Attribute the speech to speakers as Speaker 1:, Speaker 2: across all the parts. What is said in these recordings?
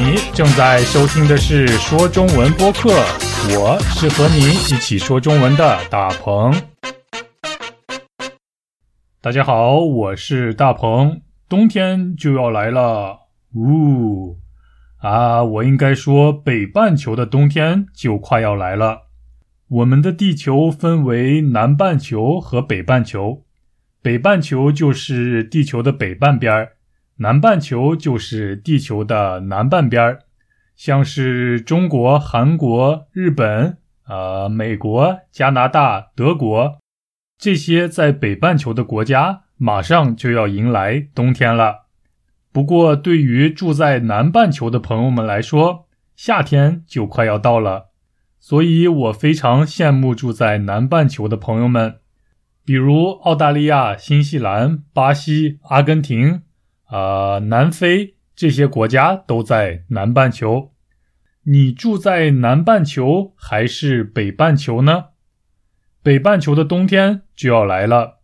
Speaker 1: 你正在收听的是说中文播客，我是和你一起说中文的大鹏。大家好，我是大鹏。冬天就要来了，呜啊！我应该说，北半球的冬天就快要来了。我们的地球分为南半球和北半球，北半球就是地球的北半边儿。南半球就是地球的南半边儿，像是中国、韩国、日本、呃、美国、加拿大、德国这些在北半球的国家，马上就要迎来冬天了。不过，对于住在南半球的朋友们来说，夏天就快要到了。所以我非常羡慕住在南半球的朋友们，比如澳大利亚、新西兰、巴西、阿根廷。啊，南非这些国家都在南半球。你住在南半球还是北半球呢？北半球的冬天就要来了。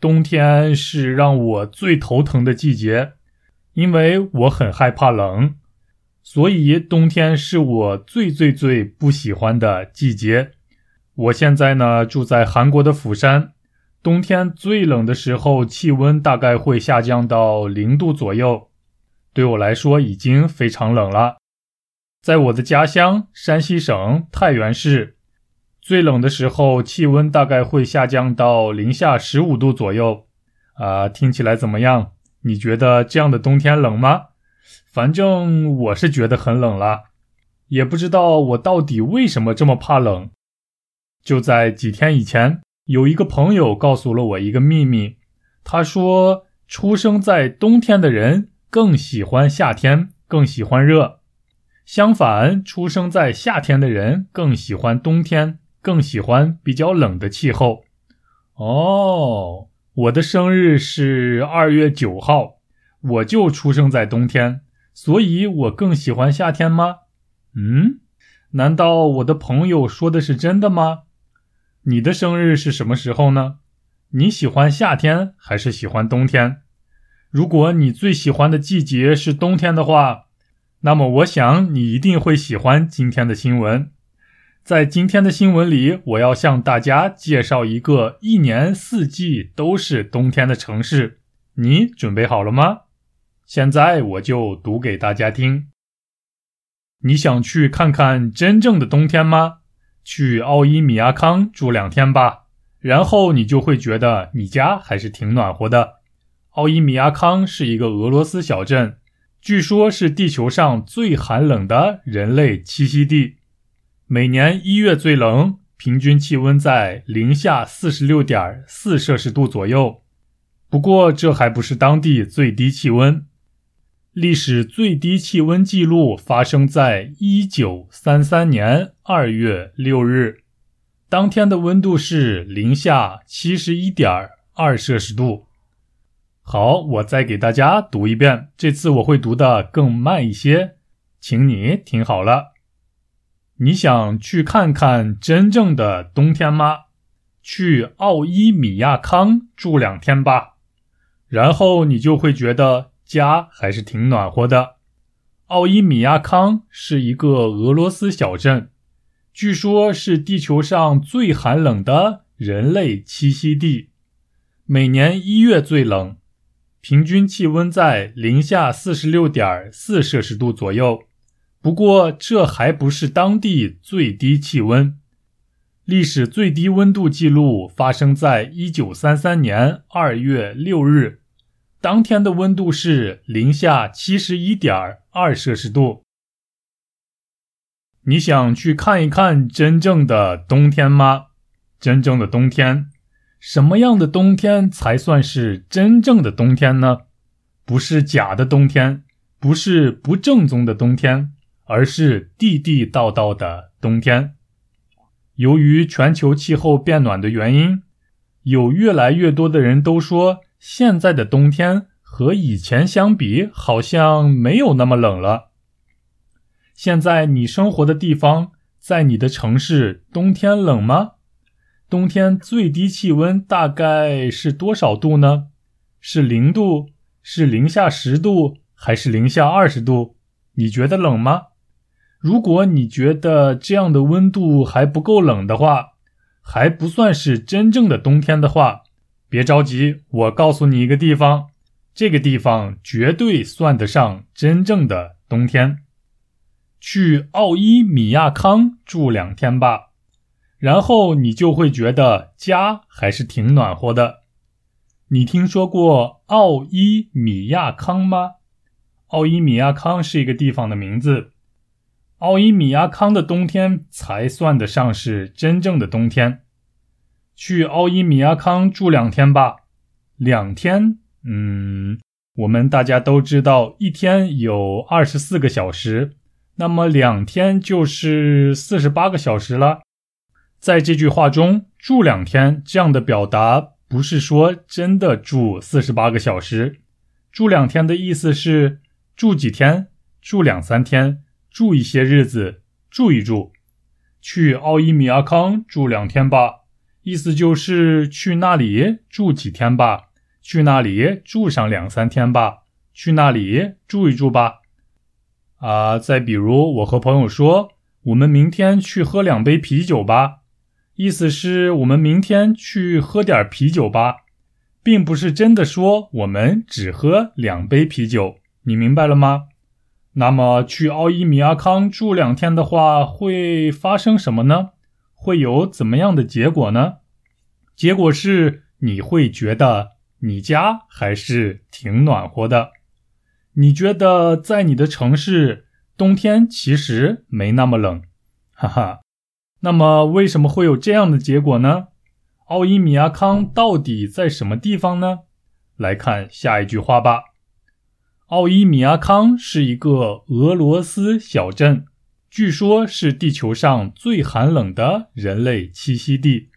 Speaker 1: 冬天是让我最头疼的季节，因为我很害怕冷，所以冬天是我最最最不喜欢的季节。我现在呢住在韩国的釜山。冬天最冷的时候，气温大概会下降到零度左右，对我来说已经非常冷了。在我的家乡山西省太原市，最冷的时候气温大概会下降到零下十五度左右。啊，听起来怎么样？你觉得这样的冬天冷吗？反正我是觉得很冷了，也不知道我到底为什么这么怕冷。就在几天以前。有一个朋友告诉了我一个秘密，他说，出生在冬天的人更喜欢夏天，更喜欢热；相反，出生在夏天的人更喜欢冬天，更喜欢比较冷的气候。哦，我的生日是二月九号，我就出生在冬天，所以我更喜欢夏天吗？嗯，难道我的朋友说的是真的吗？你的生日是什么时候呢？你喜欢夏天还是喜欢冬天？如果你最喜欢的季节是冬天的话，那么我想你一定会喜欢今天的新闻。在今天的新闻里，我要向大家介绍一个一年四季都是冬天的城市。你准备好了吗？现在我就读给大家听。你想去看看真正的冬天吗？去奥伊米亚康住两天吧，然后你就会觉得你家还是挺暖和的。奥伊米亚康是一个俄罗斯小镇，据说是地球上最寒冷的人类栖息地。每年一月最冷，平均气温在零下四十六点四摄氏度左右。不过这还不是当地最低气温。历史最低气温记录发生在一九三三年二月六日，当天的温度是零下七十一点二摄氏度。好，我再给大家读一遍，这次我会读的更慢一些，请你听好了。你想去看看真正的冬天吗？去奥伊米亚康住两天吧，然后你就会觉得。家还是挺暖和的。奥伊米亚康是一个俄罗斯小镇，据说是地球上最寒冷的人类栖息地。每年一月最冷，平均气温在零下四十六点四摄氏度左右。不过，这还不是当地最低气温。历史最低温度记录发生在一九三三年二月六日。当天的温度是零下七十一点二摄氏度。你想去看一看真正的冬天吗？真正的冬天，什么样的冬天才算是真正的冬天呢？不是假的冬天，不是不正宗的冬天，而是地地道道的冬天。由于全球气候变暖的原因，有越来越多的人都说。现在的冬天和以前相比，好像没有那么冷了。现在你生活的地方，在你的城市，冬天冷吗？冬天最低气温大概是多少度呢？是零度？是零下十度？还是零下二十度？你觉得冷吗？如果你觉得这样的温度还不够冷的话，还不算是真正的冬天的话，别着急，我告诉你一个地方，这个地方绝对算得上真正的冬天。去奥伊米亚康住两天吧，然后你就会觉得家还是挺暖和的。你听说过奥伊米亚康吗？奥伊米亚康是一个地方的名字。奥伊米亚康的冬天才算得上是真正的冬天。去奥伊米亚康住两天吧，两天，嗯，我们大家都知道，一天有二十四个小时，那么两天就是四十八个小时了。在这句话中，“住两天”这样的表达不是说真的住四十八个小时，住两天的意思是住几天，住两三天。住一些日子，住一住，去奥伊米亚康住两天吧。意思就是去那里住几天吧，去那里住上两三天吧，去那里住一住吧。啊，再比如，我和朋友说，我们明天去喝两杯啤酒吧。意思是我们明天去喝点啤酒吧，并不是真的说我们只喝两杯啤酒。你明白了吗？那么去奥伊米亚康住两天的话，会发生什么呢？会有怎么样的结果呢？结果是你会觉得你家还是挺暖和的。你觉得在你的城市冬天其实没那么冷，哈哈。那么为什么会有这样的结果呢？奥伊米亚康到底在什么地方呢？来看下一句话吧。奥伊米亚康是一个俄罗斯小镇，据说是地球上最寒冷的人类栖息地。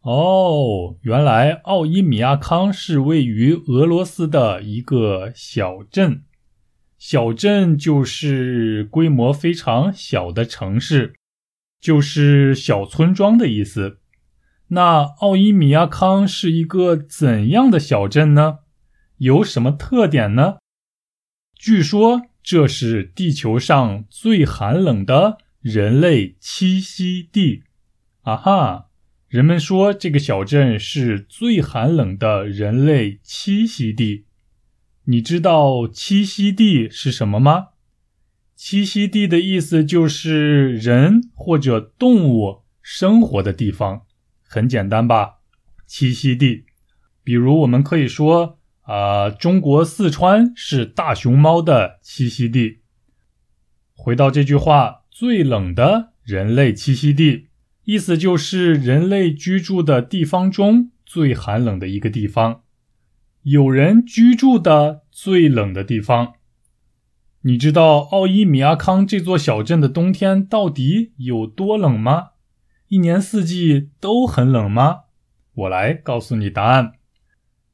Speaker 1: 哦，原来奥伊米亚康是位于俄罗斯的一个小镇，小镇就是规模非常小的城市，就是小村庄的意思。那奥伊米亚康是一个怎样的小镇呢？有什么特点呢？据说这是地球上最寒冷的人类栖息地，啊哈！人们说这个小镇是最寒冷的人类栖息地。你知道栖息地是什么吗？栖息地的意思就是人或者动物生活的地方。很简单吧？栖息地，比如我们可以说。啊，中国四川是大熊猫的栖息地。回到这句话，最冷的人类栖息地，意思就是人类居住的地方中最寒冷的一个地方，有人居住的最冷的地方。你知道奥伊米亚康这座小镇的冬天到底有多冷吗？一年四季都很冷吗？我来告诉你答案。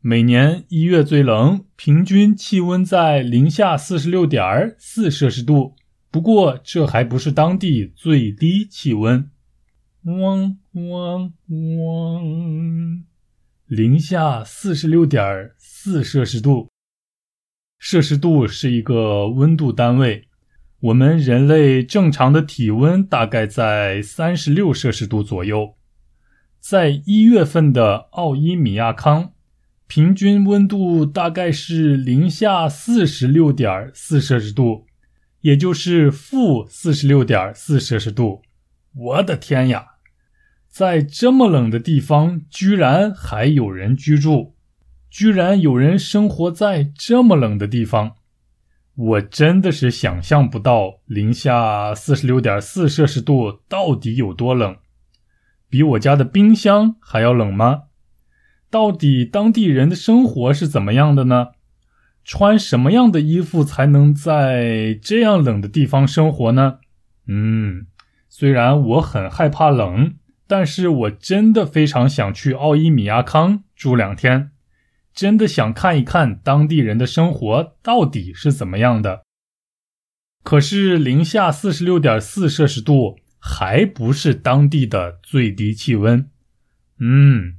Speaker 1: 每年一月最冷，平均气温在零下四十六点四摄氏度。不过，这还不是当地最低气温。嗡嗡嗡，零下四十六点四摄氏度。摄氏度是一个温度单位。我们人类正常的体温大概在三十六摄氏度左右。在一月份的奥伊米亚康。平均温度大概是零下四十六点四摄氏度，也就是负四十六点四摄氏度。我的天呀，在这么冷的地方，居然还有人居住，居然有人生活在这么冷的地方，我真的是想象不到零下四十六点四摄氏度到底有多冷，比我家的冰箱还要冷吗？到底当地人的生活是怎么样的呢？穿什么样的衣服才能在这样冷的地方生活呢？嗯，虽然我很害怕冷，但是我真的非常想去奥伊米亚康住两天，真的想看一看当地人的生活到底是怎么样的。可是零下四十六点四摄氏度还不是当地的最低气温。嗯。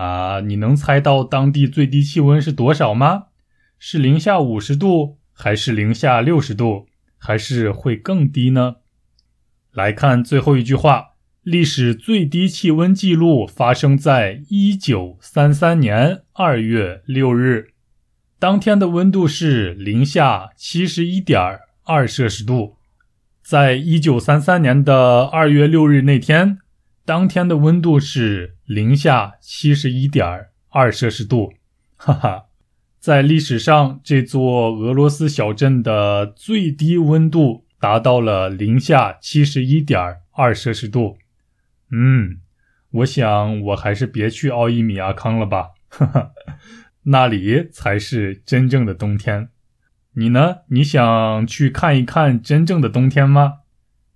Speaker 1: 啊，你能猜到当地最低气温是多少吗？是零下五十度，还是零下六十度，还是会更低呢？来看最后一句话：历史最低气温记录发生在一九三三年二月六日，当天的温度是零下七十一点二摄氏度。在一九三三年的二月六日那天，当天的温度是零下七十一点二摄氏度。哈哈，在历史上，这座俄罗斯小镇的最低温度。达到了零下七十一点二摄氏度。嗯，我想我还是别去奥伊米亚康了吧，哈哈，那里才是真正的冬天。你呢？你想去看一看真正的冬天吗？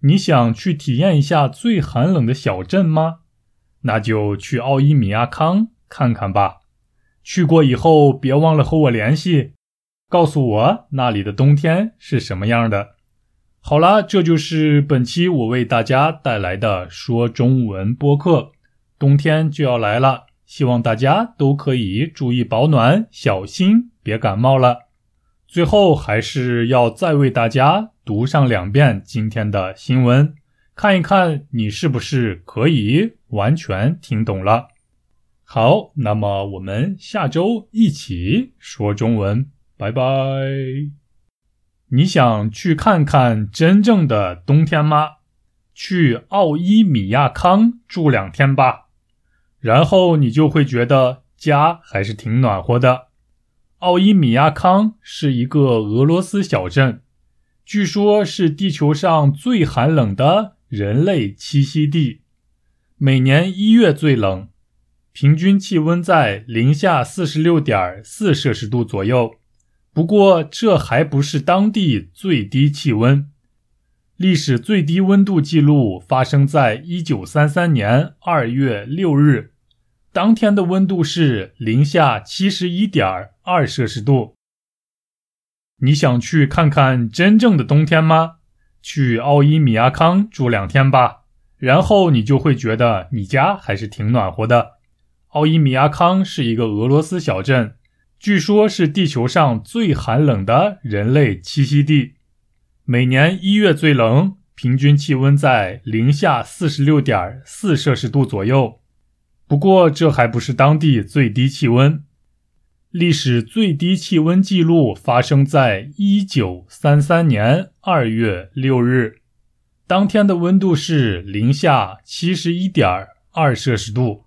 Speaker 1: 你想去体验一下最寒冷的小镇吗？那就去奥伊米亚康看看吧。去过以后别忘了和我联系，告诉我那里的冬天是什么样的。好啦，这就是本期我为大家带来的说中文播客。冬天就要来了，希望大家都可以注意保暖，小心别感冒了。最后还是要再为大家读上两遍今天的新闻，看一看你是不是可以完全听懂了。好，那么我们下周一起说中文，拜拜。你想去看看真正的冬天吗？去奥伊米亚康住两天吧，然后你就会觉得家还是挺暖和的。奥伊米亚康是一个俄罗斯小镇，据说是地球上最寒冷的人类栖息地，每年一月最冷，平均气温在零下四十六点四摄氏度左右。不过，这还不是当地最低气温。历史最低温度记录发生在一九三三年二月六日，当天的温度是零下七十一点二摄氏度。你想去看看真正的冬天吗？去奥伊米亚康住两天吧，然后你就会觉得你家还是挺暖和的。奥伊米亚康是一个俄罗斯小镇。据说，是地球上最寒冷的人类栖息地。每年一月最冷，平均气温在零下四十六点四摄氏度左右。不过，这还不是当地最低气温。历史最低气温记录发生在一九三三年二月六日，当天的温度是零下七十一点二摄氏度。